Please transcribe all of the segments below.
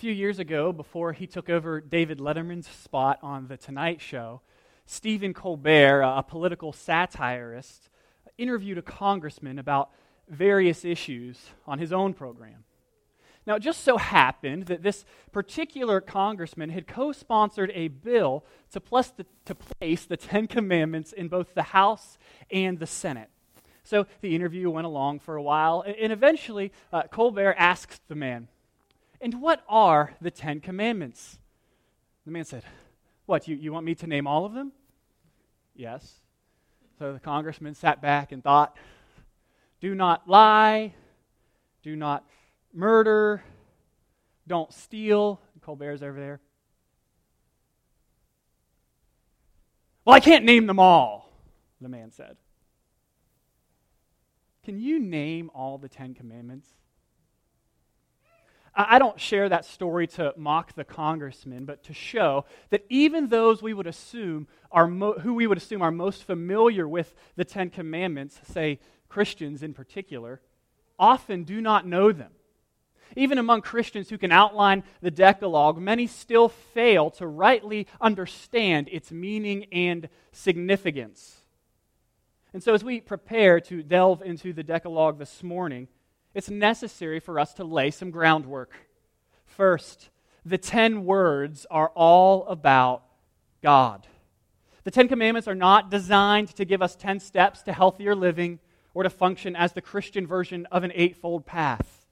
few years ago, before he took over David Letterman's spot on The Tonight Show, Stephen Colbert, a political satirist, interviewed a congressman about various issues on his own program. Now, it just so happened that this particular congressman had co sponsored a bill to, the, to place the Ten Commandments in both the House and the Senate. So the interview went along for a while, and eventually uh, Colbert asked the man, And what are the Ten Commandments? The man said, What, you, you want me to name all of them? Yes. So the congressman sat back and thought, Do not lie, do not murder, don't steal. Colbert's over there. Well, I can't name them all, the man said. Can you name all the Ten Commandments? I don't share that story to mock the congressman, but to show that even those we would assume are mo- who we would assume are most familiar with the Ten Commandments, say Christians in particular, often do not know them. Even among Christians who can outline the Decalogue, many still fail to rightly understand its meaning and significance. And so, as we prepare to delve into the Decalogue this morning, it's necessary for us to lay some groundwork. First, the ten words are all about God. The Ten Commandments are not designed to give us ten steps to healthier living or to function as the Christian version of an eightfold path.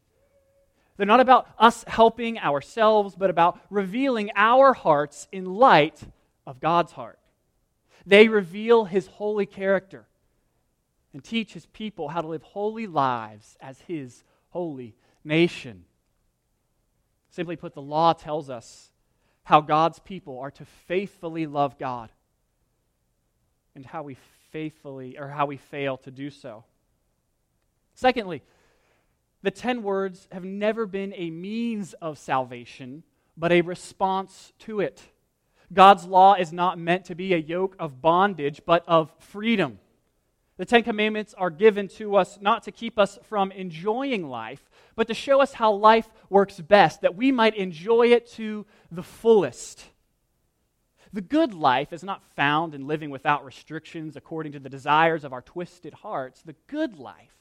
They're not about us helping ourselves, but about revealing our hearts in light of God's heart. They reveal His holy character and teach his people how to live holy lives as his holy nation. Simply put, the law tells us how God's people are to faithfully love God and how we faithfully or how we fail to do so. Secondly, the 10 words have never been a means of salvation, but a response to it. God's law is not meant to be a yoke of bondage, but of freedom. The Ten Commandments are given to us not to keep us from enjoying life, but to show us how life works best, that we might enjoy it to the fullest. The good life is not found in living without restrictions according to the desires of our twisted hearts. The good life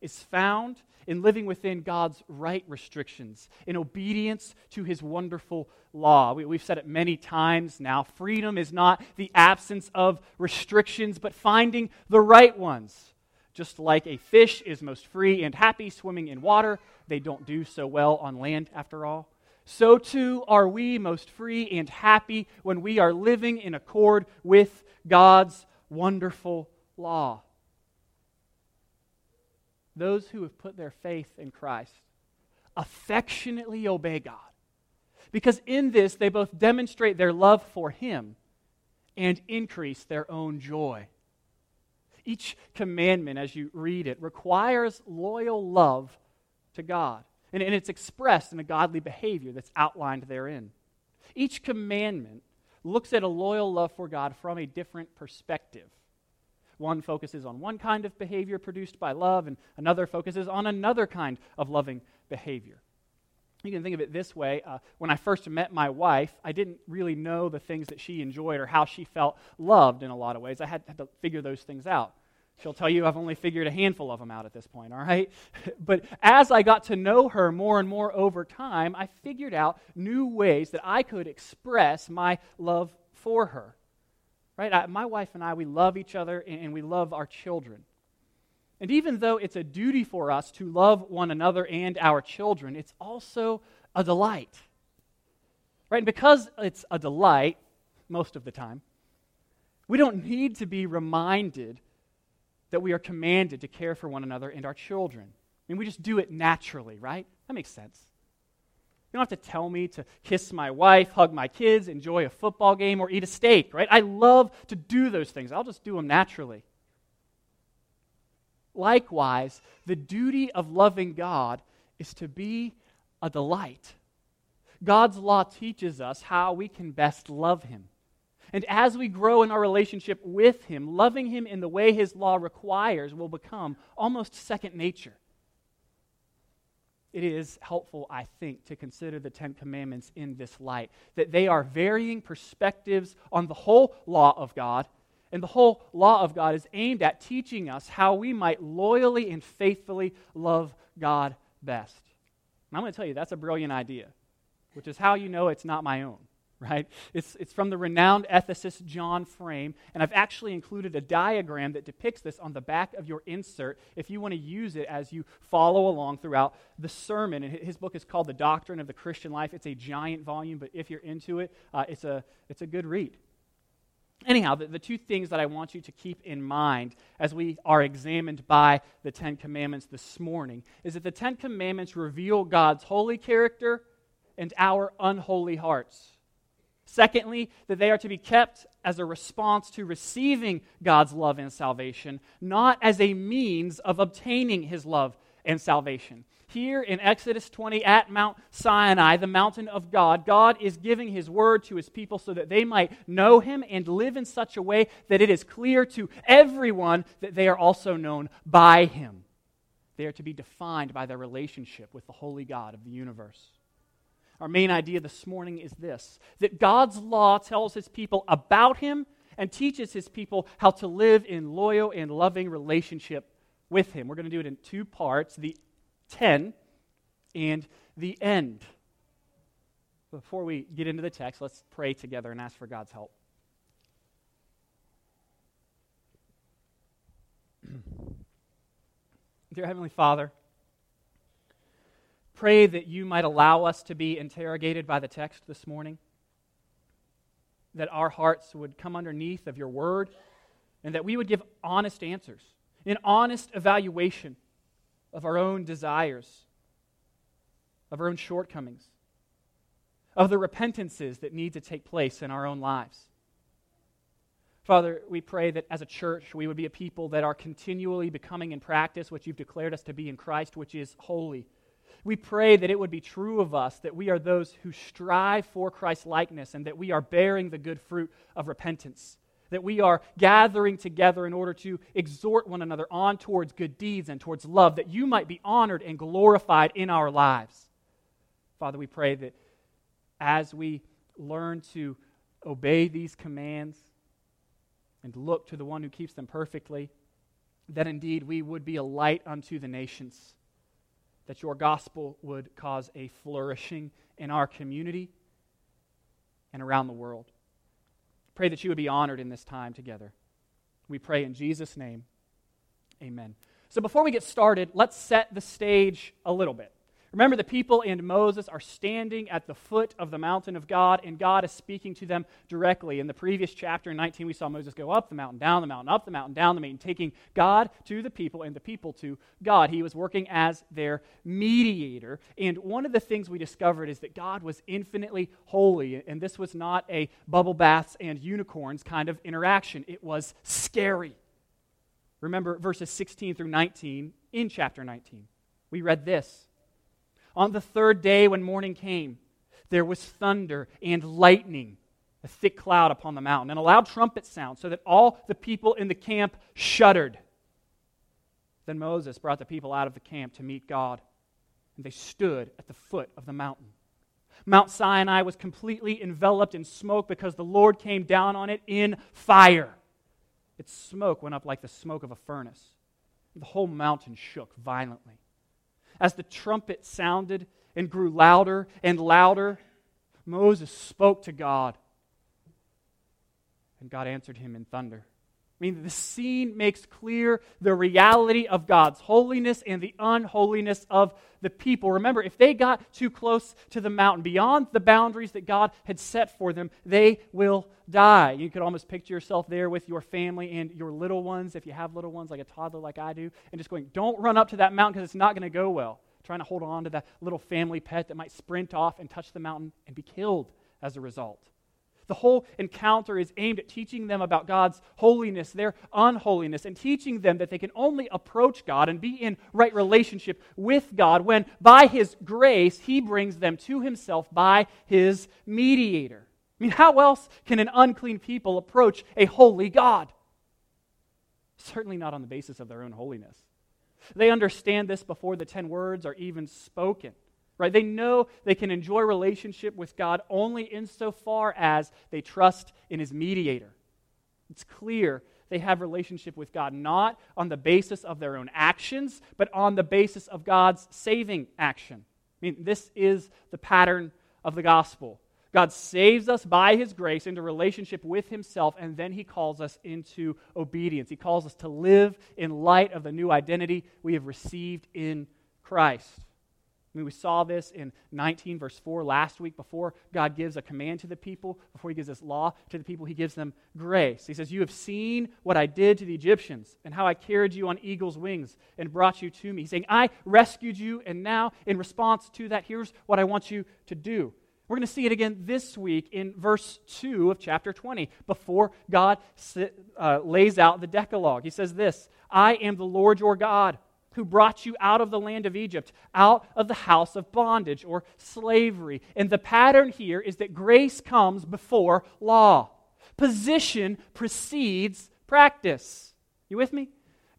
is found in living within God's right restrictions, in obedience to his wonderful law. We, have said it many times now. Freedom is not the absence of restrictions, but finding the right ones. Just like a fish is most free and happy swimming in water, they don't do so well on land after all. So too are we most free and happy when we are living in accord with God's wonderful law those who have put their faith in Christ affectionately obey God. Because in this, they both demonstrate their love for Him and increase their own joy. Each commandment, as you read it, requires loyal love to God, and, and it's expressed in a godly behavior that's outlined therein. Each commandment looks at a loyal love for God from a different perspective. One focuses on one kind of behavior produced by love, and another focuses on another kind of loving behavior. You can think of it this way. Uh, when I first met my wife, I didn't really know the things that she enjoyed or how she felt loved in a lot of ways. I had, had to figure those things out. She'll tell you I've only figured a handful of them out at this point, all right? but as I got to know her more and more over time, I figured out new ways that I could express my love for her. Right? I, my wife and I, we love each other and we love our children. And even though it's a duty for us to love one another and our children, it's also a delight. Right? And because it's a delight, most of the time, we don't need to be reminded that we are commanded to care for one another and our children. I mean, we just do it naturally, right? That makes sense. You don't have to tell me to kiss my wife, hug my kids, enjoy a football game, or eat a steak, right? I love to do those things. I'll just do them naturally. Likewise, the duty of loving God is to be a delight. God's law teaches us how we can best love Him. And as we grow in our relationship with Him, loving Him in the way His law requires will become almost second nature. It is helpful, I think, to consider the Ten Commandments in this light. That they are varying perspectives on the whole law of God. And the whole law of God is aimed at teaching us how we might loyally and faithfully love God best. And I'm going to tell you, that's a brilliant idea, which is how you know it's not my own right? It's, it's from the renowned ethicist John Frame, and I've actually included a diagram that depicts this on the back of your insert if you want to use it as you follow along throughout the sermon. And his book is called The Doctrine of the Christian Life. It's a giant volume, but if you're into it, uh, it's, a, it's a good read. Anyhow, the, the two things that I want you to keep in mind as we are examined by the Ten Commandments this morning is that the Ten Commandments reveal God's holy character and our unholy hearts. Secondly, that they are to be kept as a response to receiving God's love and salvation, not as a means of obtaining his love and salvation. Here in Exodus 20 at Mount Sinai, the mountain of God, God is giving his word to his people so that they might know him and live in such a way that it is clear to everyone that they are also known by him. They are to be defined by their relationship with the holy God of the universe. Our main idea this morning is this that God's law tells his people about him and teaches his people how to live in loyal and loving relationship with him. We're going to do it in two parts the 10 and the end. Before we get into the text, let's pray together and ask for God's help. Dear Heavenly Father, pray that you might allow us to be interrogated by the text this morning, that our hearts would come underneath of your word, and that we would give honest answers, an honest evaluation of our own desires, of our own shortcomings, of the repentances that need to take place in our own lives. Father, we pray that as a church, we would be a people that are continually becoming in practice what you've declared us to be in Christ, which is holy we pray that it would be true of us that we are those who strive for Christ's likeness and that we are bearing the good fruit of repentance. That we are gathering together in order to exhort one another on towards good deeds and towards love, that you might be honored and glorified in our lives. Father, we pray that as we learn to obey these commands and look to the one who keeps them perfectly, that indeed we would be a light unto the nations that your gospel would cause a flourishing in our community and around the world. Pray that you would be honored in this time together. We pray in Jesus' name. Amen. So before we get started, let's set the stage a little bit. Remember, the people and Moses are standing at the foot of the mountain of God, and God is speaking to them directly. In the previous chapter, in 19, we saw Moses go up the mountain, down the mountain, up the mountain, down the mountain, taking God to the people and the people to God. He was working as their mediator. And one of the things we discovered is that God was infinitely holy, and this was not a bubble baths and unicorns kind of interaction, it was scary. Remember verses 16 through 19 in chapter 19. We read this. On the third day, when morning came, there was thunder and lightning, a thick cloud upon the mountain, and a loud trumpet sound, so that all the people in the camp shuddered. Then Moses brought the people out of the camp to meet God, and they stood at the foot of the mountain. Mount Sinai was completely enveloped in smoke because the Lord came down on it in fire. Its smoke went up like the smoke of a furnace. The whole mountain shook violently as the trumpet sounded and grew louder and louder, Moses spoke to God. And God answered him in thunder. I mean, the scene makes clear the reality of God's holiness and the unholiness of the people. Remember, if they got too close to the mountain, beyond the boundaries that God had set for them, they will die. You could almost picture yourself there with your family and your little ones, if you have little ones like a toddler like I do, and just going, don't run up to that mountain because it's not going to go well. Trying to hold on to that little family pet that might sprint off and touch the mountain and be killed as a result. The whole encounter is aimed at teaching them about God's holiness, their unholiness, and teaching them that they can only approach God and be in right relationship with God when, by His grace, He brings them to Himself by His mediator. I mean, how else can an unclean people approach a holy God? Certainly not on the basis of their own holiness. They understand this before the 10 words are even spoken. Right? They know they can enjoy relationship with God only insofar as they trust in his mediator. It's clear they have relationship with God not on the basis of their own actions, but on the basis of God's saving action. I mean, this is the pattern of the gospel. God saves us by his grace into relationship with himself, and then he calls us into obedience. He calls us to live in light of the new identity we have received in Christ. I mean, we saw this in 19, verse 4 last week. Before God gives a command to the people, before He gives this law to the people, He gives them grace. He says, You have seen what I did to the Egyptians and how I carried you on eagle's wings and brought you to me. He's saying, I rescued you, and now, in response to that, here's what I want you to do. We're going to see it again this week in verse 2 of chapter 20, before God uh, lays out the Decalogue. He says this I am the Lord your God who brought you out of the land of Egypt, out of the house of bondage or slavery. And the pattern here is that grace comes before law. Position precedes practice. You with me?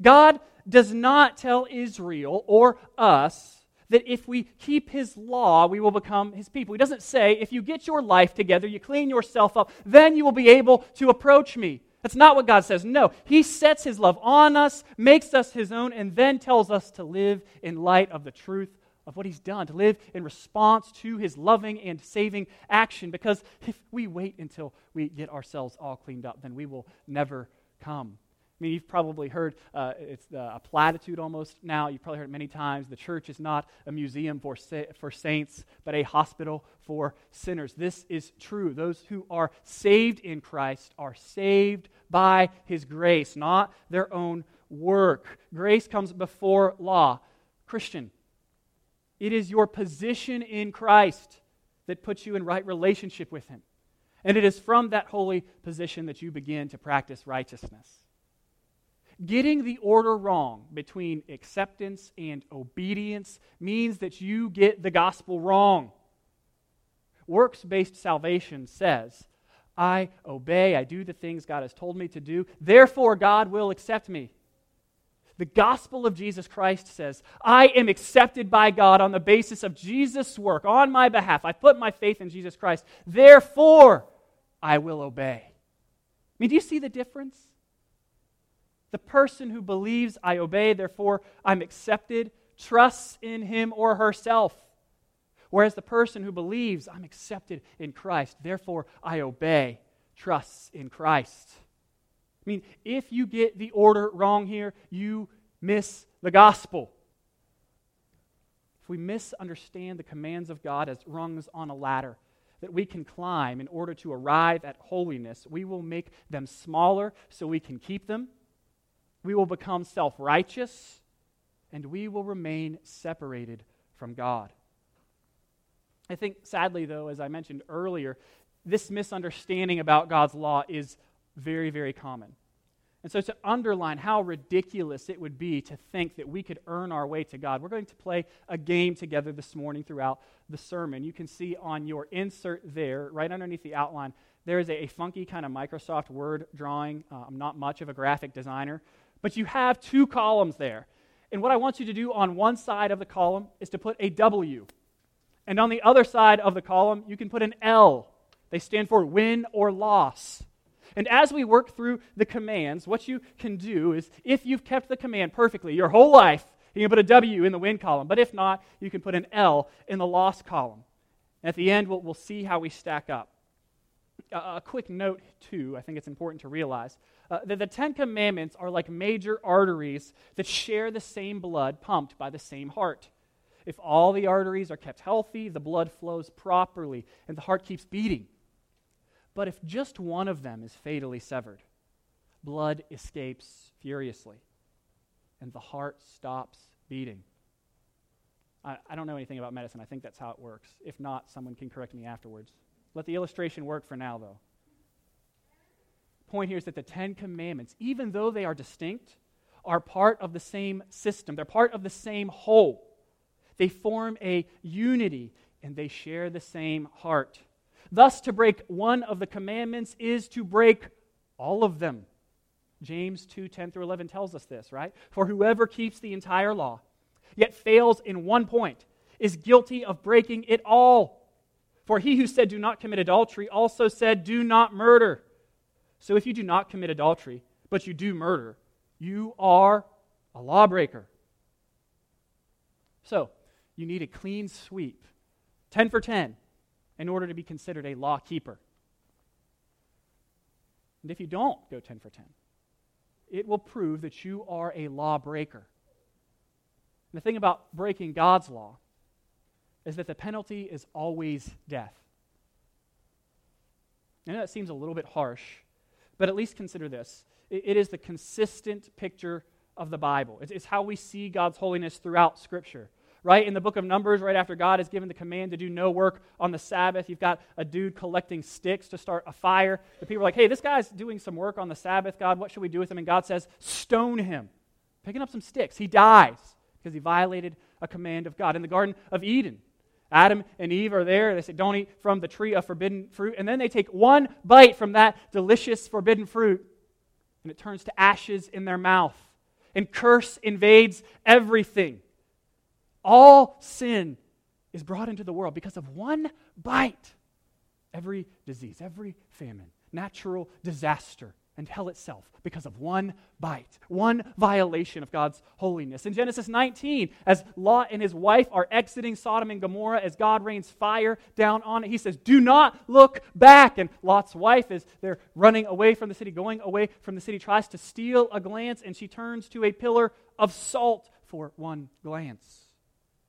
God does not tell Israel or us that if we keep his law, we will become his people. He doesn't say, if you get your life together, you clean yourself up, then you will be able to approach me. That's not what God says. No, he sets his love on us, makes us his own, and then tells us to live in light of the truth of what he's done, to live in response to his loving and saving action. Because if we wait until we get ourselves all cleaned up, then we will never come. I mean, you've probably heard uh, it's a platitude almost now. You've probably heard it many times. The church is not a museum for, sa- for saints, but a hospital for sinners. This is true. Those who are saved in Christ are saved by his grace, not their own work. Grace comes before law. Christian, it is your position in Christ that puts you in right relationship with him. And it is from that holy position that you begin to practice righteousness. Getting the order wrong between acceptance and obedience means that you get the gospel wrong. Works based salvation says, I obey, I do the things God has told me to do, therefore God will accept me. The gospel of Jesus Christ says, I am accepted by God on the basis of Jesus' work on my behalf. I put my faith in Jesus Christ. Therefore, I will obey. I mean, do you see the difference? The person who believes I obey, therefore I'm accepted, trusts in him or herself. Whereas the person who believes I'm accepted in Christ, therefore I obey, trusts in Christ. I mean, if you get the order wrong here, you miss the gospel. If we misunderstand the commands of God as rungs on a ladder that we can climb in order to arrive at holiness, we will make them smaller so we can keep them we will become self righteous, and we will remain separated from God. I think, sadly, though, as I mentioned earlier, this misunderstanding about God's law is very, very common. And so, to underline how ridiculous it would be to think that we could earn our way to God, we're going to play a game together this morning throughout the sermon. You can see on your insert there, right underneath the outline, there is a, funky kind of Microsoft Word drawing. Uh, I'm not much of a graphic designer, but you have two columns there. And what I want you to do on one side of the column is to put a W. And on the other side of the column, you can put an L. They stand for win or loss. And as we work through the commands, what you can do is if you've kept the command perfectly your whole life, you can put a W in the win column. But if not, you can put an L in the loss column. And At the end, we'll, we'll see how we stack up. a quick note, too, I think it's important to realize uh, that the Ten Commandments are like major arteries that share the same blood pumped by the same heart. If all the arteries are kept healthy, the blood flows properly and the heart keeps beating. But if just one of them is fatally severed, blood escapes furiously and the heart stops beating. I, I don't know anything about medicine. I think that's how it works. If not, someone can correct me afterwards. Let the illustration work for now, though point here is that the Ten Commandments, even though they are distinct, are part of the same system. They're part of the same whole. They form a unity and they share the same heart. Thus, to break one of the commandments is to break all of them. James 2 10 through 11 tells us this, right? For whoever keeps the entire law, yet fails in one point, is guilty of breaking it all. For he who said, Do not commit adultery, also said, Do not murder. So if you do not commit adultery, but you do murder, you are a lawbreaker. So, you need a clean sweep, 10 for 10, in order to be considered a law keeper. And if you don't go 10 for 10, it will prove that you are a lawbreaker. And the thing about breaking God's law is that the penalty is always death. I know that seems a little bit harsh, but at least consider this. it is the consistent picture of the Bible. It's, how we see God's holiness throughout Scripture right? In the book of Numbers, right after God has given the command to do no work on the Sabbath, you've got a dude collecting sticks to start a fire. The people are like, hey, this guy's doing some work on the Sabbath, God, what should we do with him? And God says, stone him. Picking up some sticks. He dies because he violated a command of God. In the Garden of Eden, Adam and Eve are there. They say, Don't eat from the tree of forbidden fruit. And then they take one bite from that delicious forbidden fruit, and it turns to ashes in their mouth and curse invades everything. All sin is brought into the world because of one bite. Every disease, every famine, natural disaster, and hell itself because of one bite, one violation of God's holiness. In Genesis 19, as Lot and his wife are exiting Sodom and Gomorrah, as God rains fire down on it, he says, Do not look back. And Lot's wife, as they're running away from the city, going away from the city, tries to steal a glance, and she turns to a pillar of salt for one glance.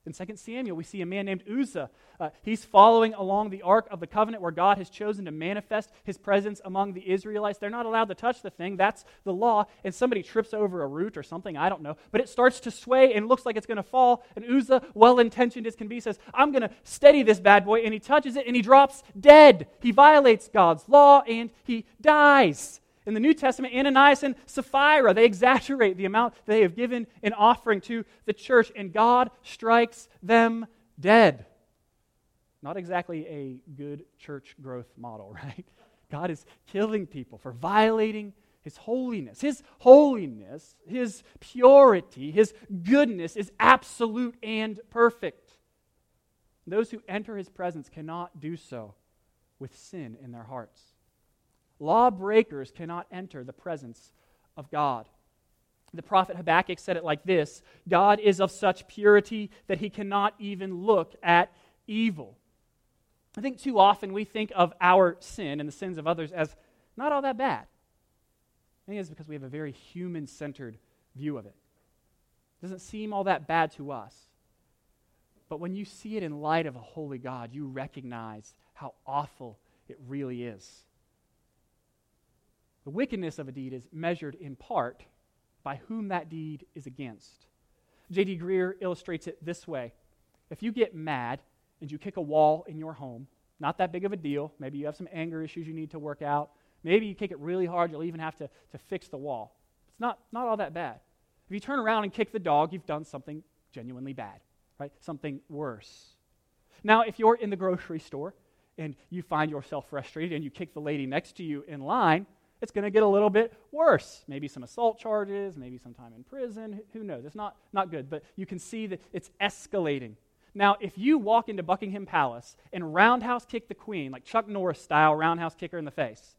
In 2 Samuel, we see a man named Uzzah. Uh, he's following along the Ark of the Covenant where God has chosen to manifest his presence among the Israelites. They're not allowed to touch the thing, that's the law. And somebody trips over a root or something, I don't know. But it starts to sway and looks like it's going to fall. And Uzzah, well intentioned as can be, says, I'm going to steady this bad boy. And he touches it and he drops dead. He violates God's law and he dies. In the New Testament, Ananias and Sapphira, they exaggerate the amount they have given in offering to the church, and God strikes them dead. Not exactly a good church growth model, right? God is killing people for violating his holiness. His holiness, his purity, his goodness is absolute and perfect. Those who enter his presence cannot do so with sin in their hearts. Lawbreakers cannot enter the presence of God. The prophet Habakkuk said it like this God is of such purity that he cannot even look at evil. I think too often we think of our sin and the sins of others as not all that bad. I think it's because we have a very human centered view of it. It doesn't seem all that bad to us. But when you see it in light of a holy God, you recognize how awful it really is. The wickedness of a deed is measured in part by whom that deed is against. J.D. Greear illustrates it this way If you get mad and you kick a wall in your home, not that big of a deal. Maybe you have some anger issues you need to work out. Maybe you kick it really hard, you'll even have to, to fix the wall. It's not, not all that bad. If you turn around and kick the dog, you've done something genuinely bad, right? Something worse. Now, if you're in the grocery store and you find yourself frustrated and you kick the lady next to you in line, it's going to get a little bit worse. Maybe some assault charges, maybe some time in prison. Who knows? It's not, not good, but you can see that it's escalating. Now, if you walk into Buckingham Palace and roundhouse kick the queen, like Chuck Norris style roundhouse kicker in the face,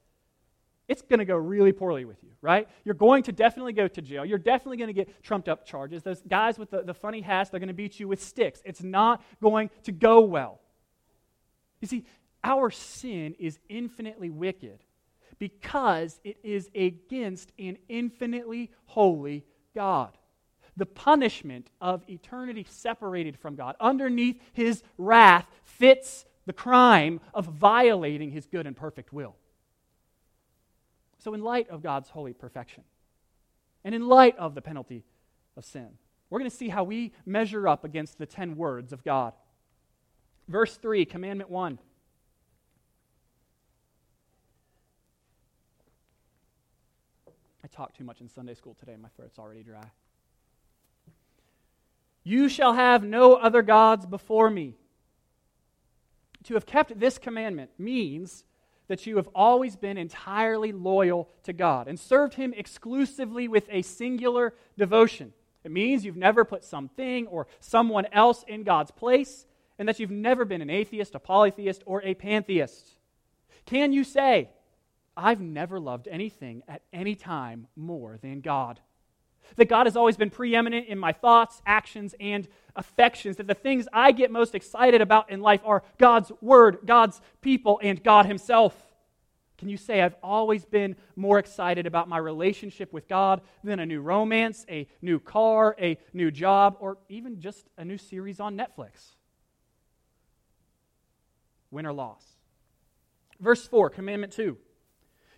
it's going to go really poorly with you, right? You're going to definitely go to jail. You're definitely going to get trumped up charges. Those guys with the, the funny hats, they're going to beat you with sticks. It's not going to go well. You see, our sin is infinitely wicked because it is against an infinitely holy God. The punishment of eternity separated from God, underneath his wrath, fits the crime of violating his good and perfect will. So, in light of God's holy perfection, and in light of the penalty of sin, we're going to see how we measure up against the ten words of God. Verse 3, Commandment 1. Talked too much in Sunday school today. My throat's already dry. You shall have no other gods before me. To have kept this commandment means that you have always been entirely loyal to God and served Him exclusively with a singular devotion. It means you've never put something or someone else in God's place, and that you've never been an atheist, a polytheist, or a pantheist. Can you say, I've never loved anything at any time more than God? That God has always been preeminent in my thoughts, actions, and affections. That the things I get most excited about in life are God's Word, God's people, and God Himself. Can you say, I've always been more excited about my relationship with God than a new romance, a new car, a new job, or even just a new series on Netflix? Win or loss. Verse 4, Commandment 2.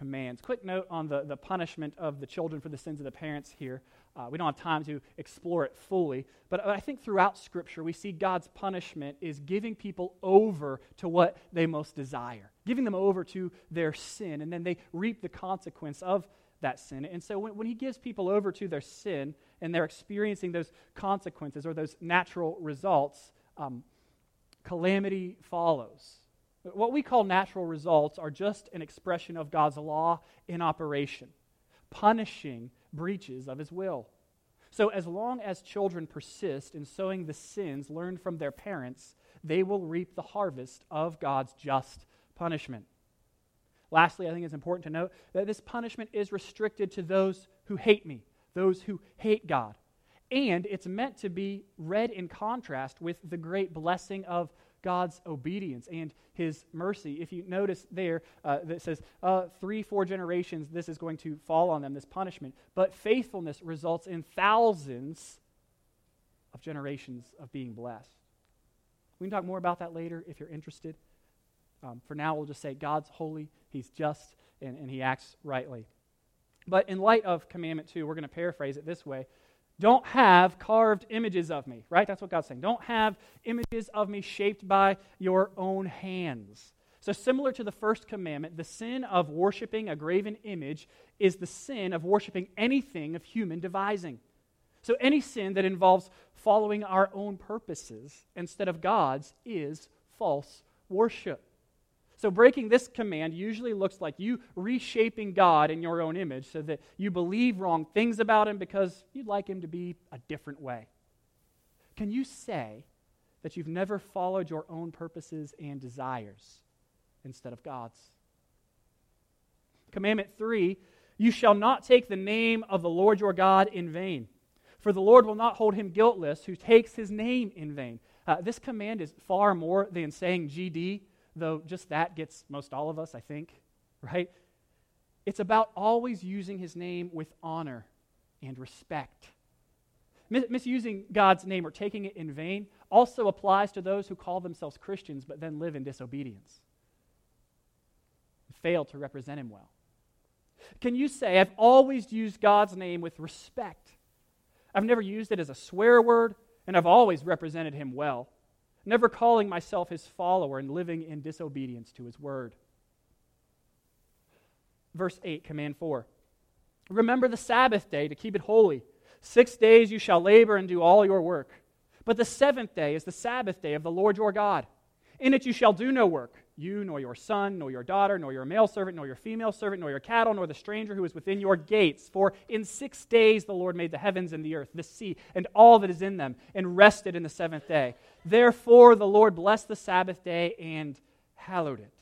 commands. Quick note on the, the punishment of the children for the sins of the parents here. Uh, we don't have time to explore it fully, but I think throughout Scripture we see God's punishment is giving people over to what they most desire, giving them over to their sin, and then they reap the consequence of that sin. And so when, when He gives people over to their sin and they're experiencing those consequences or those natural results, um, calamity follows. What we call natural results are just an expression of God's law in operation, punishing breaches of his will. So, as long as children persist in sowing the sins learned from their parents, they will reap the harvest of God's just punishment. Lastly, I think it's important to note that this punishment is restricted to those who hate me, those who hate God. And it's meant to be read in contrast with the great blessing of God's obedience and his mercy. If you notice there, uh, that says uh, three, four generations, this is going to fall on them, this punishment. But faithfulness results in thousands of generations of being blessed. We can talk more about that later if you're interested. Um, for now, we'll just say God's holy, He's just, and, and He acts rightly. But in light of Commandment 2, we're going to paraphrase it this way don't have carved images of me, right? That's what God's saying. Don't have images of me shaped by your own hands. So, similar to the first commandment, the sin of worshiping a graven image is the sin of worshiping anything of human devising. So, any sin that involves following our own purposes instead of God's is false worship. So, breaking this command usually looks like you reshaping God in your own image so that you believe wrong things about Him because you'd like Him to be a different way. Can you say that you've never followed your own purposes and desires instead of God's? Commandment three you shall not take the name of the Lord your God in vain, for the Lord will not hold him guiltless who takes his name in vain. Uh, this command is far more than saying GD though just that gets most all of us, I think, right? It's about always using his name with honor and respect. misusing God's name or taking it in vain also applies to those who call themselves Christians but then live in disobedience fail to represent him well. Can you say, I've always used God's name with respect? I've never used it as a swear word, and I've always represented him well never calling myself his follower and living in disobedience to his word. Verse 8, command 4. Remember the Sabbath day to keep it holy. Six days you shall labor and do all your work. But the seventh day is the Sabbath day of the Lord your God. In it you shall do no work, you, nor your son, nor your daughter, nor your male servant, nor your female servant, nor your cattle, nor the stranger who is within your gates. For in six days the Lord made the heavens and the earth, the sea, and all that is in them, and rested in the seventh day. Therefore the Lord blessed the Sabbath day and hallowed it.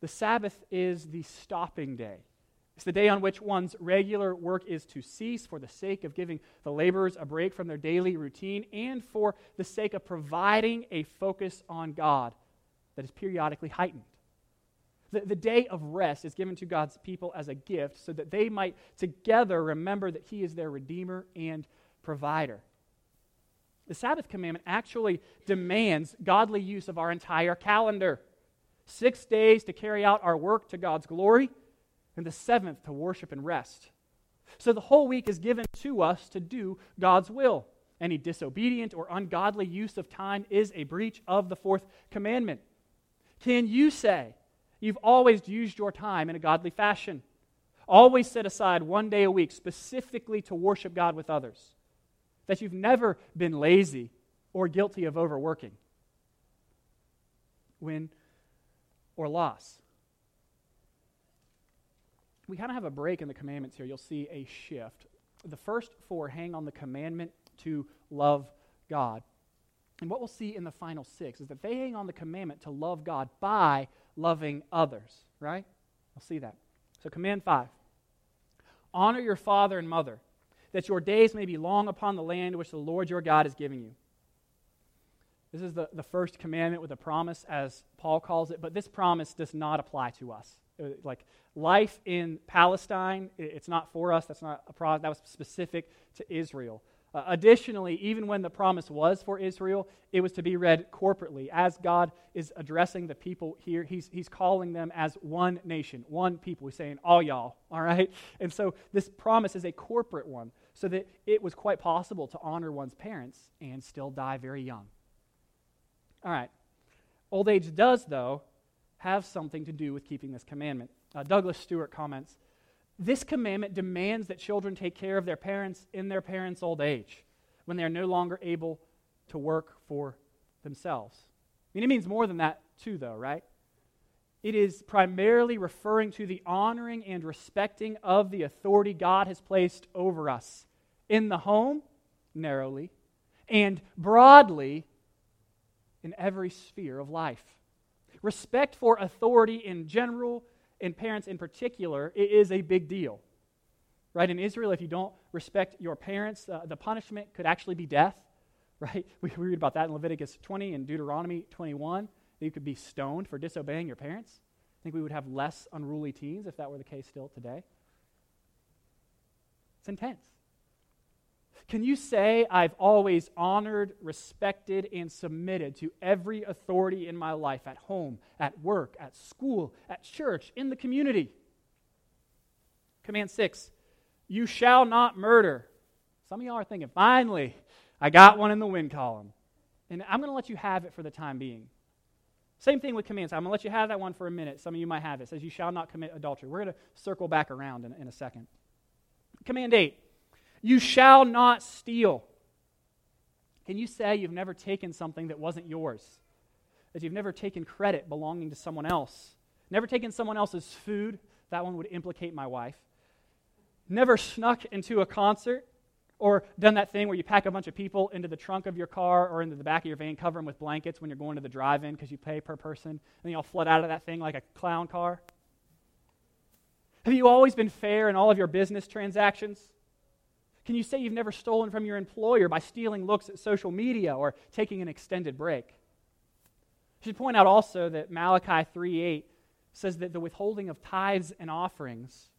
The Sabbath is the stopping day. It's the day on which one's regular work is to cease for the sake of giving the laborers a break from their daily routine and for the sake of providing a focus on God that is periodically heightened. The, the day of rest is given to God's people as a gift so that they might together remember that He is their Redeemer and provider. The Sabbath commandment actually demands godly use of our entire calendar. six days to carry out our work to God's glory, and the seventh to worship and rest. So the whole week is given to us to do God's will. Any disobedient or ungodly use of time is a breach of the fourth commandment. Can you say you've always used your time in a godly fashion? Always set aside one day a week specifically to worship God with others? That you've never been lazy or guilty of overworking? Win or loss? We kind of have a break in the commandments here. You'll see a shift. The first four hang on the commandment to love God. And what we'll see in the final six is that they hang on the commandment to love God by loving others, right? We'll see that. So, command five honor your father and mother, that your days may be long upon the land which the Lord your God is giving you. This is the, the first commandment with a promise, as Paul calls it, but this promise does not apply to us. Uh, like life in Palestine, it's not for us. That's not a promise. That was specific to Israel. Uh, additionally, even when the promise was for Israel, it was to be read corporately. As God is addressing the people here, he's, he's calling them as one nation, one people. He's saying, all y'all, all right? And so this promise is a corporate one, so that it was quite possible to honor one's parents and still die very young. All right. Old age does, though, have something to do with keeping this commandment. Uh, Douglas Stuart comments this commandment demands that children take care of their parents in their parents' old age when they are no longer able to work for themselves. I mean, it means more than that, too, though, right? It is primarily referring to the honoring and respecting of the authority God has placed over us in the home, narrowly, and broadly in every sphere of life. Respect for authority in general and parents in particular, it is a big deal. Right? In Israel, if you don't respect your parents, uh, the punishment could actually be death. Right? We read about that in Leviticus 20 and Deuteronomy 21. That you could be stoned for disobeying your parents. I think we would have less unruly teens if that were the case still today. It's intense. Can you say, I've always honored, respected, and submitted to every authority in my life at home, at work, at school, at church, in the community? Command six, you shall not murder. Some of y'all are thinking, finally, I got one in the win column. And I'm going to let you have it for the time being. Same thing with commands. I'm going to let you have that one for a minute. Some of you might have it. It says, You shall not commit adultery. We're going to circle back around in, in a second. Command 8 you shall not steal. Can you say you've never taken something that wasn't yours? That you've never taken credit belonging to someone else? Never taken someone else's food? That one would implicate my wife. Never snuck into a concert? Or done that thing where you pack a bunch of people into the trunk of your car or into the back of your van, cover them with blankets when you're going to the drive in because you pay per person, and then you all flood out of that thing like a clown car? Have you always been fair in all of your business transactions? Can you say you've never stolen from your employer by stealing looks at social media or taking an extended break? I should point out also that Malachi 3:8 says that the withholding of tithes and offerings,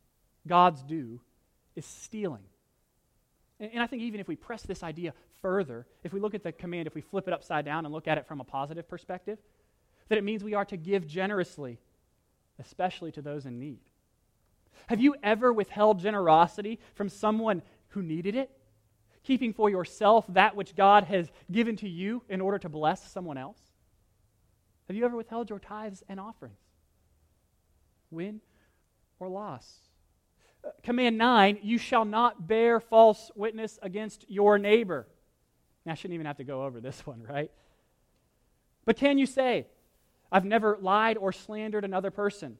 God's due, is stealing. And, and I think even if we press this idea further, if we look at the command, if we flip it upside down and look at it from a positive perspective, that it means we are to give generously, especially to those in need. Have you ever withheld generosity from someone who needed it, keeping for yourself that which God has given to you in order to bless someone else? Have you ever withheld your tithes and offerings? Win or loss? Uh, command 9 You shall not bear false witness against your neighbor. Now, I shouldn't even have to go over this one, right? But can you say, I've never lied or slandered another person?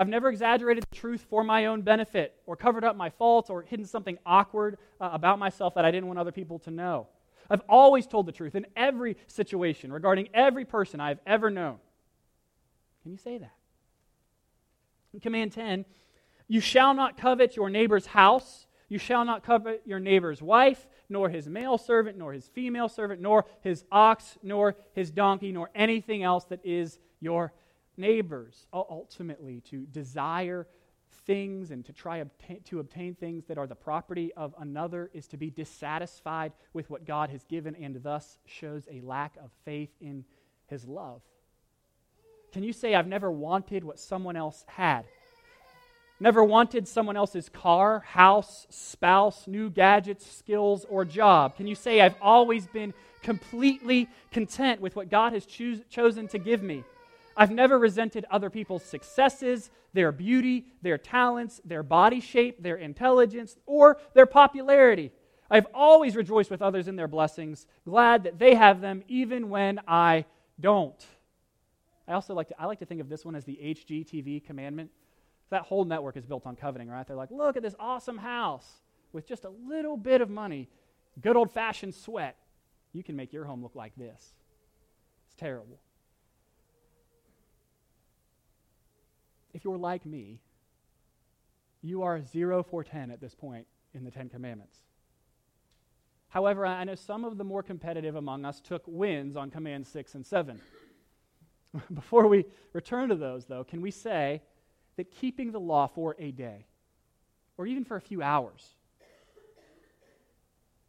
I've never exaggerated the truth for my own benefit or covered up my faults or hidden something awkward uh, about myself that I didn't want other people to know. I've always told the truth in every situation regarding every person I've ever known. Can you say that? In command 10, you shall not covet your neighbor's house. You shall not covet your neighbor's wife, nor his male servant, nor his female servant, nor his ox, nor his donkey, nor anything else that is your neighbors, ultimately, to desire things and to try to obtain things that are the property of another is to be dissatisfied with what God has given and thus shows a lack of faith in his love. Can you say, I've never wanted what someone else had? Never wanted someone else's car, house, spouse, new gadgets, skills, or job? Can you say, I've always been completely content with what God has choos- chosen to give me? I've never resented other people's successes, their beauty, their talents, their body shape, their intelligence, or their popularity. I've always rejoiced with others in their blessings, glad that they have them even when I don't. I also like to, I like to think of this one as the HGTV commandment. That whole network is built on coveting, right? They're like, look at this awesome house with just a little bit of money, good old fashioned sweat. You can make your home look like this. It's terrible. If you're like me, you are 0 for 10 at this point in the Ten Commandments. However, I know some of the more competitive among us took wins on Command 6 and 7. Before we return to those, though, can we say that keeping the law for a day, or even for a few hours,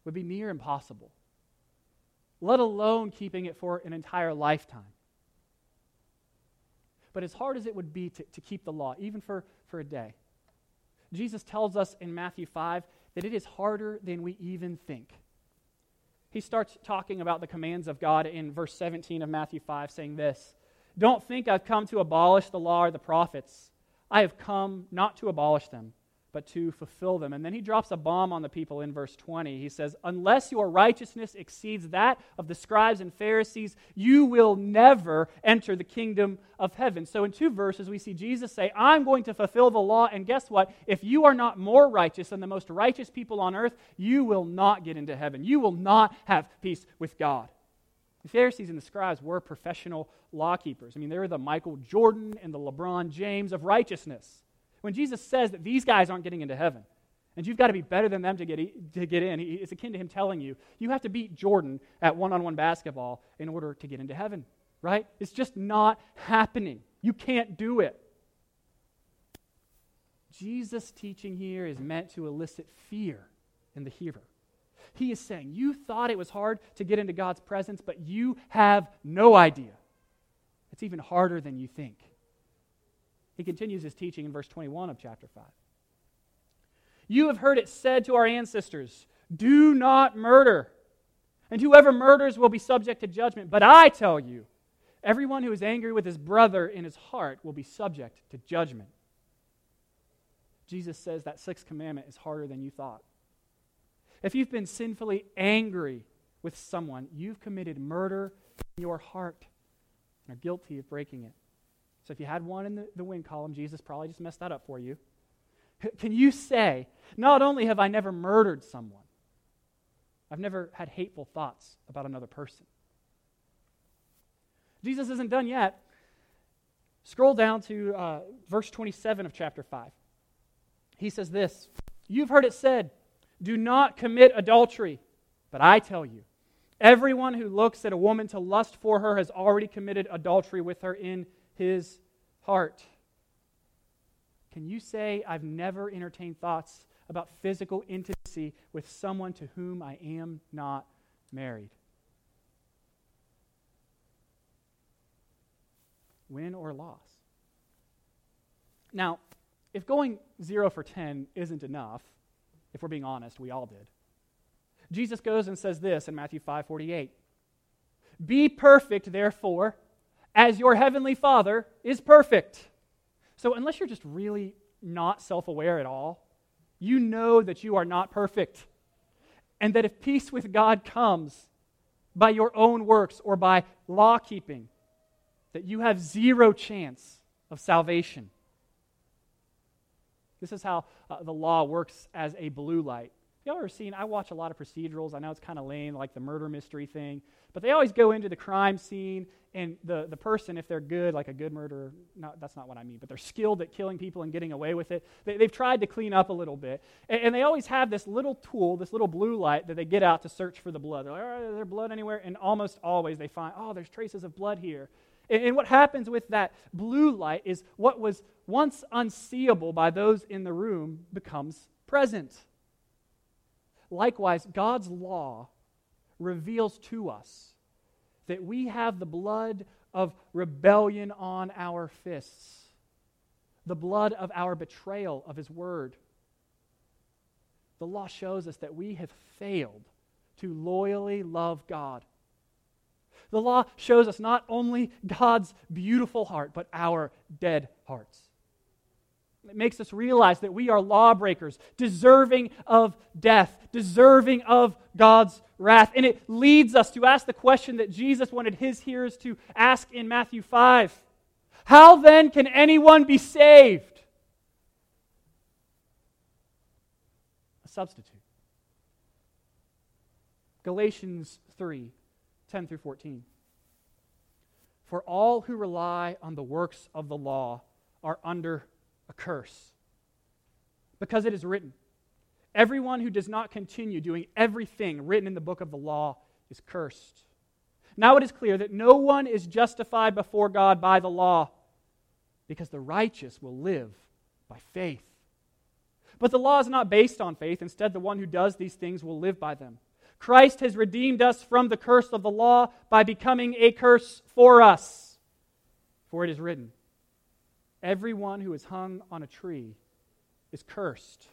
would be near impossible, let alone keeping it for an entire lifetime? But as hard as it would be to, to keep the law, even for, for a day, Jesus tells us in Matthew 5 that it is harder than we even think. He starts talking about the commands of God in verse 17 of Matthew 5, saying this Don't think I've come to abolish the law or the prophets. I have come not to abolish them, but to fulfill them. And then he drops a bomb on the people in verse 20. He says, Unless your righteousness exceeds that of the scribes and Pharisees, you will never enter the kingdom of heaven. So in two verses, we see Jesus say, I'm going to fulfill the law. And guess what? If you are not more righteous than the most righteous people on earth, you will not get into heaven. You will not have peace with God. The Pharisees and the scribes were professional law keepers. I mean, they were the Michael Jordan and the LeBron James of righteousness. When Jesus says that these guys aren't getting into heaven, and you've got to be better than them to get, to get in, it's akin to him telling you, you have to beat Jordan at one on one basketball in order to get into heaven, right? It's just not happening. You can't do it. Jesus' teaching here is meant to elicit fear in the hearer. He is saying, You thought it was hard to get into God's presence, but you have no idea. It's even harder than you think. He continues his teaching in verse 21 of chapter 5. You have heard it said to our ancestors, Do not murder, and whoever murders will be subject to judgment. But I tell you, everyone who is angry with his brother in his heart will be subject to judgment. Jesus says that sixth commandment is harder than you thought. If you've been sinfully angry with someone, you've committed murder in your heart and are guilty of breaking it. So if you had one in the, the win column, Jesus probably just messed that up for you. Can you say, not only have I never murdered someone, I've never had hateful thoughts about another person? Jesus isn't done yet. Scroll down to uh, verse 27 of chapter 5. He says this You've heard it said, do not commit adultery. But I tell you, everyone who looks at a woman to lust for her has already committed adultery with her in his heart. Can you say, I've never entertained thoughts about physical intimacy with someone to whom I am not married? Win or loss? Now, if going zero for 10 isn't enough, if we're being honest, we all did. Jesus goes and says this in Matthew 5 48. Be perfect, therefore, as your heavenly Father is perfect. So, unless you're just really not self aware at all, you know that you are not perfect. And that if peace with God comes by your own works or by law keeping, that you have zero chance of salvation. This is how uh, the law works as a blue light. Y'all ever seen? I watch a lot of procedurals. I know it's kind of lame, like the murder mystery thing, but they always go into the crime scene, and the, the person, if they're good, like a good murderer, not, that's not what I mean, but they're skilled at killing people and getting away with it. They, have tried to clean up a little bit, and, and, they always have this little tool, this little blue light that they get out to search for the blood. They're like, oh, is there blood anywhere? And almost always they find, oh, there's traces of blood here. And what happens with that blue light is what was once unseeable by those in the room becomes present. Likewise, God's law reveals to us that we have the blood of rebellion on our fists, the blood of our betrayal of His word. The law shows us that we have failed to loyally love God. The law shows us not only God's beautiful heart, but our dead hearts. It makes us realize that we are lawbreakers, deserving of death, deserving of God's wrath. And it leads us to ask the question that Jesus wanted his hearers to ask in Matthew 5 How then can anyone be saved? A substitute. Galatians 3 10 through 14. For all who rely on the works of the law are under a curse. Because it is written, Everyone who does not continue doing everything written in the book of the law is cursed. Now it is clear that no one is justified before God by the law, because the righteous will live by faith. But the law is not based on faith. Instead, the one who does these things will live by them. Christ has redeemed us from the curse of the law by becoming a curse for us. For it is written, Everyone who is hung on a tree is cursed.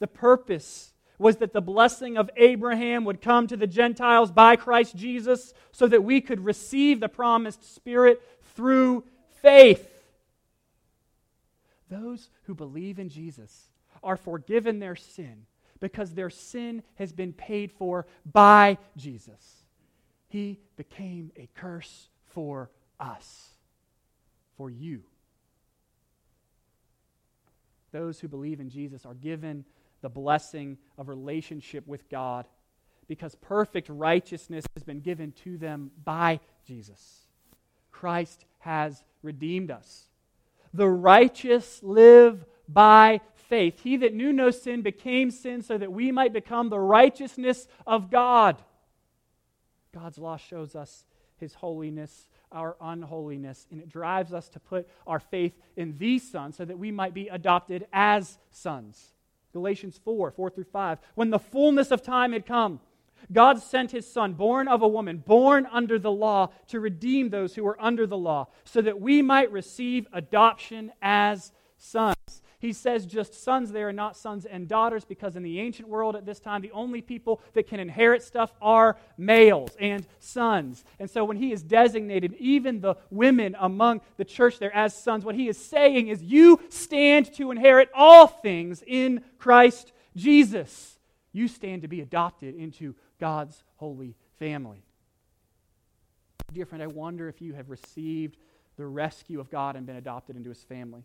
The purpose was that the blessing of Abraham would come to the Gentiles by Christ Jesus so that we could receive the promised Spirit through faith. Those who believe in Jesus are forgiven their sin because their sin has been paid for by Jesus. He became a curse for us, for you those who believe in Jesus are given the blessing of relationship with God because perfect righteousness has been given to them by Jesus. Christ has redeemed us. The righteous live by faith. He that knew no sin became sin so that we might become the righteousness of God. God's law shows us his holiness our unholiness, and it drives us to put our faith in the Son so that we might be adopted as sons. Galatians 4 4 through 5. When the fullness of time had come, God sent his Son, born of a woman, born under the law, to redeem those who were under the law, so that we might receive adoption as sons. He says just sons there and not sons and daughters because in the ancient world at this time, the only people that can inherit stuff are males and sons. And so when he is designated even the women among the church there as sons, what he is saying is, You stand to inherit all things in Christ Jesus. You stand to be adopted into God's holy family. Dear friend, I wonder if you have received the rescue of God and been adopted into his family.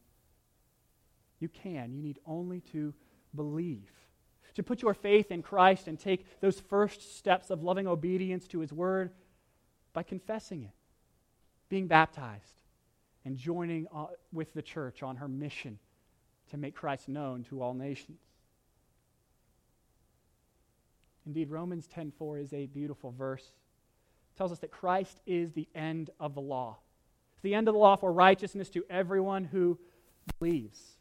You can. You need only to believe. To put your faith in Christ and take those first steps of loving obedience to His Word by confessing it, being baptized, and joining uh, with the church on her mission to make Christ known to all nations. Indeed, Romans 10:4 is a beautiful verse. It tells us that Christ is the end of the law. It's the end of the law for righteousness to everyone who believes.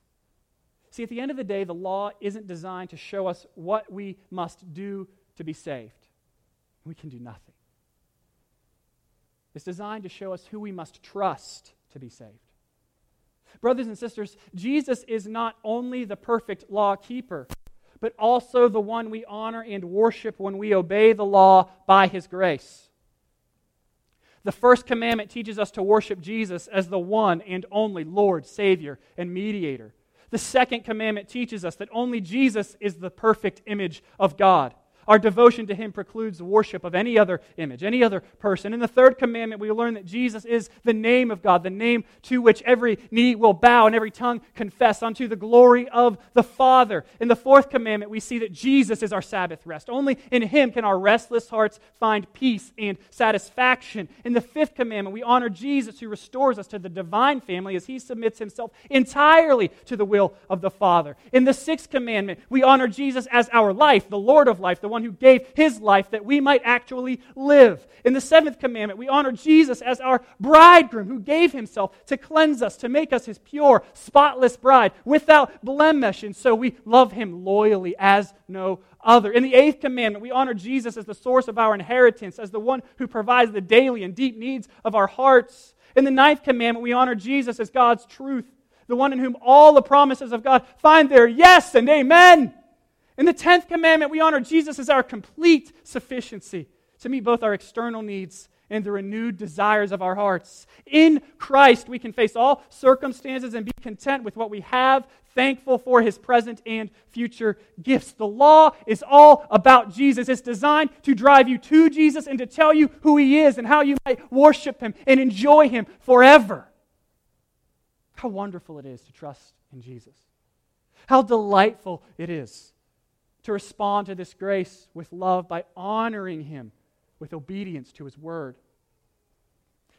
See, at the end of the day, the law isn't designed to show us what we must do to be saved. We can do nothing. It's designed to show us who we must trust to be saved. Brothers and sisters, Jesus is not only the perfect law keeper, but also the one we honor and worship when we obey the law by his grace. The first commandment teaches us to worship Jesus as the one and only Lord, Savior, and mediator. The second commandment teaches us that only Jesus is the perfect image of God. Our devotion to him precludes worship of any other image, any other person. In the third commandment, we learn that Jesus is the name of God, the name to which every knee will bow and every tongue confess unto the glory of the Father. In the fourth commandment, we see that Jesus is our Sabbath rest. Only in him can our restless hearts find peace and satisfaction. In the fifth commandment, we honor Jesus who restores us to the divine family as he submits himself entirely to the will of the Father. In the sixth commandment, we honor Jesus as our life, the Lord of life, the one one who gave his life that we might actually live. In the seventh commandment, we honor Jesus as our bridegroom who gave himself to cleanse us, to make us his pure, spotless bride without blemish. And so we love him loyally as no other. In the eighth commandment, we honor Jesus as the source of our inheritance, as the one who provides the daily and deep needs of our hearts. In the ninth commandment, we honor Jesus as God's truth, the one in whom all the promises of God find their yes and amen. In the tenth commandment, we honor Jesus as our complete sufficiency to meet both our external needs and the renewed desires of our hearts. In Christ, we can face all circumstances and be content with what we have, thankful for his present and future gifts. The law is all about Jesus. It's designed to drive you to Jesus and to tell you who he is and how you might worship him and enjoy him forever. How wonderful it is to trust in Jesus. How delightful it is to respond to this grace with love by honoring him with obedience to his word.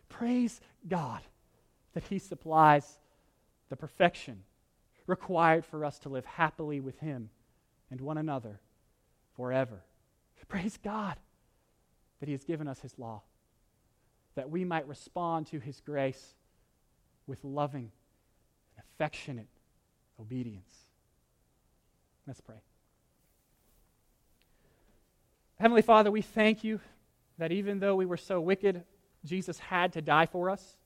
Praise God that he supplies the perfection required for us to live happily with him and one another forever. Praise God that he has given us his law, that we might respond to his grace with loving and affectionate obedience. Let's pray. Heavenly Father, we thank you that even though we were so wicked, Jesus had to die for us.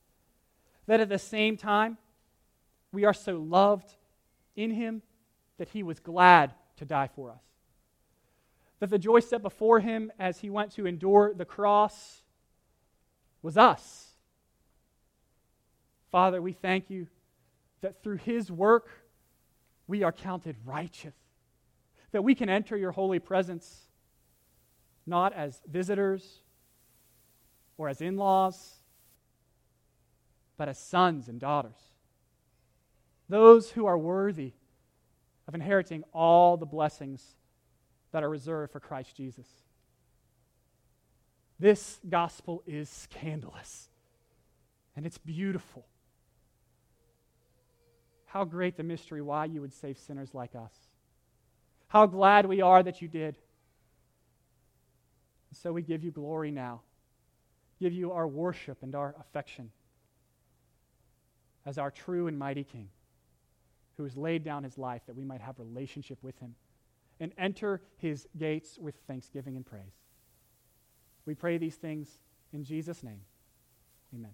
That at the same time, we are so loved in him that he was glad to die for us. That the joy set before him as he went to endure the cross was us. Father, we thank you that through his work we are counted righteous. That we can enter your holy presence not as visitors or as in laws, but as sons and daughters. Those who are worthy of inheriting all the blessings that are reserved for Christ Jesus. This gospel is scandalous and it's beautiful. How great the mystery why you would save sinners like us. How glad we are that you did. So we give you glory now give you our worship and our affection as our true and mighty King who has laid down his life that we might have relationship with him and enter his gates with thanksgiving and praise. We pray these things in Jesus' name. Amen.